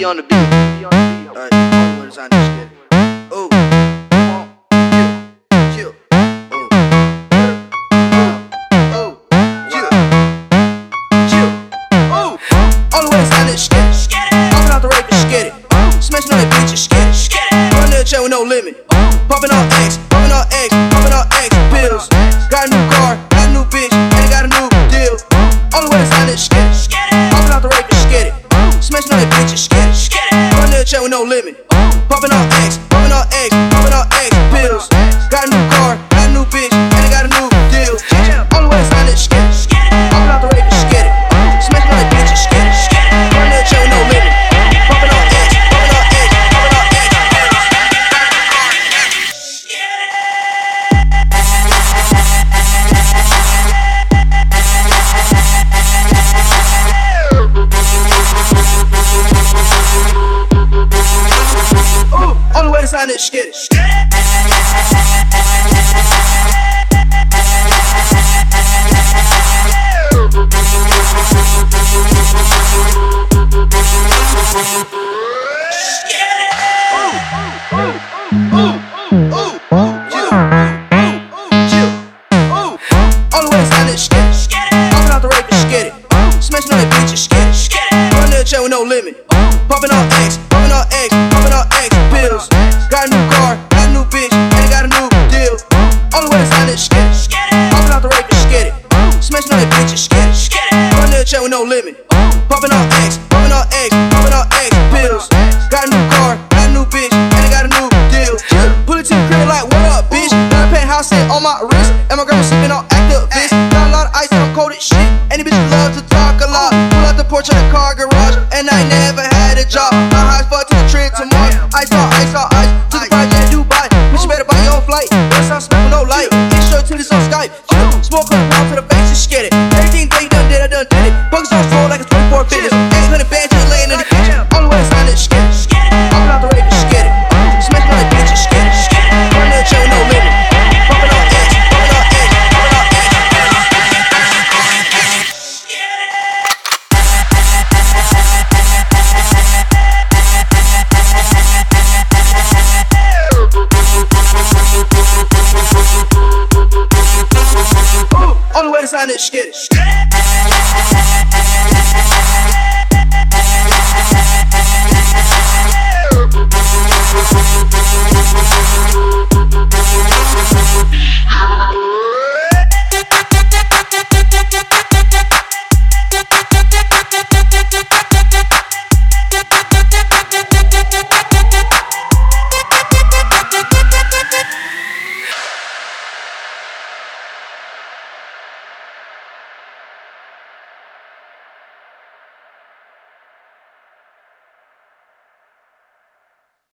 be on the beat. Alright, to sign this shit. Ooh. Kill. Ooh. Ooh. Kill. Kill. Way to sign this shit. Popping out the it. Smashing on it. That chair with no limit. Popping on X, popping on X, popping on X pills. It. Run that chair with no limit. Popping on X, popping on X, popping on X pills. Got a new car, Shit. Sh get it. Smashing on that bitch it. Run that chair with no limit. Popping on X, Flexing on that bitch, scared, scared. Running the chat with no limit. Popping all X, popping all X, popping all X pills. Got a new car, got a new bitch, and I got a new deal. Pull it to the crib like what up, bitch? Got a penthouse set on my wrist, and my grandma sipping on Actavis. Got a lot of ice, I'm cold as shit. Any bitch love to talk a lot. Pull out the porch on the car garage, and I never had a job. get it, get it.